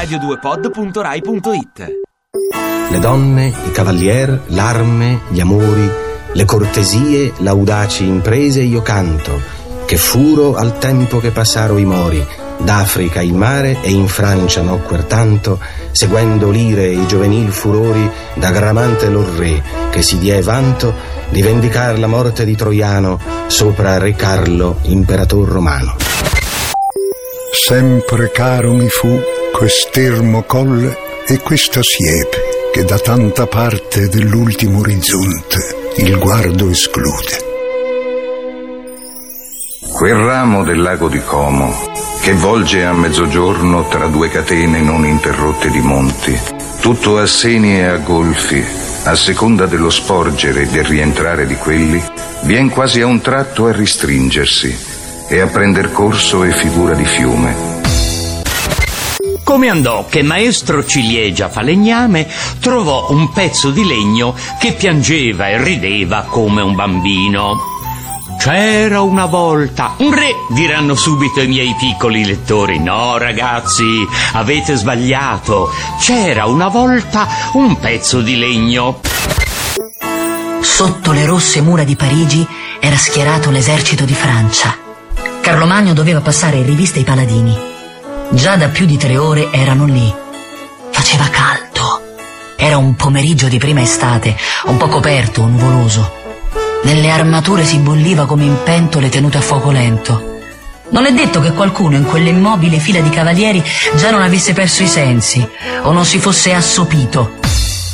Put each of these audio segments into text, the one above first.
radio2pod.rai.it Le donne, i cavalier, l'arme, gli amori, le cortesie, l'audaci imprese io canto, che furo al tempo che passaro i mori, d'Africa il mare e in Francia nocquer tanto, seguendo l'ire e i giovanil furori da Gramante lor re, che si die vanto di vendicar la morte di Troiano sopra re Carlo, imperator romano. Sempre caro mi fu quest'ermo colle e questa siepe che da tanta parte dell'ultimo orizzonte il guardo esclude. Quel ramo del lago di Como che volge a mezzogiorno tra due catene non interrotte di monti, tutto a seni e a golfi, a seconda dello sporgere e del rientrare di quelli, vien quasi a un tratto a ristringersi e a prender corso e figura di fiume. Come andò che maestro ciliegia falegname trovò un pezzo di legno che piangeva e rideva come un bambino. C'era una volta un re, diranno subito i miei piccoli lettori. No, ragazzi, avete sbagliato. C'era una volta un pezzo di legno. Sotto le rosse mura di Parigi era schierato l'esercito di Francia. Carlo Magno doveva passare in rivista i paladini. Già da più di tre ore erano lì. Faceva caldo. Era un pomeriggio di prima estate, un po' coperto, nuvoloso. Nelle armature si bolliva come in pentole tenute a fuoco lento. Non è detto che qualcuno in quell'immobile fila di cavalieri già non avesse perso i sensi o non si fosse assopito.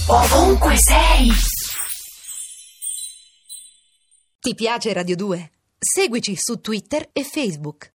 Ovunque sei! Ti piace Radio 2? Seguici su Twitter e Facebook.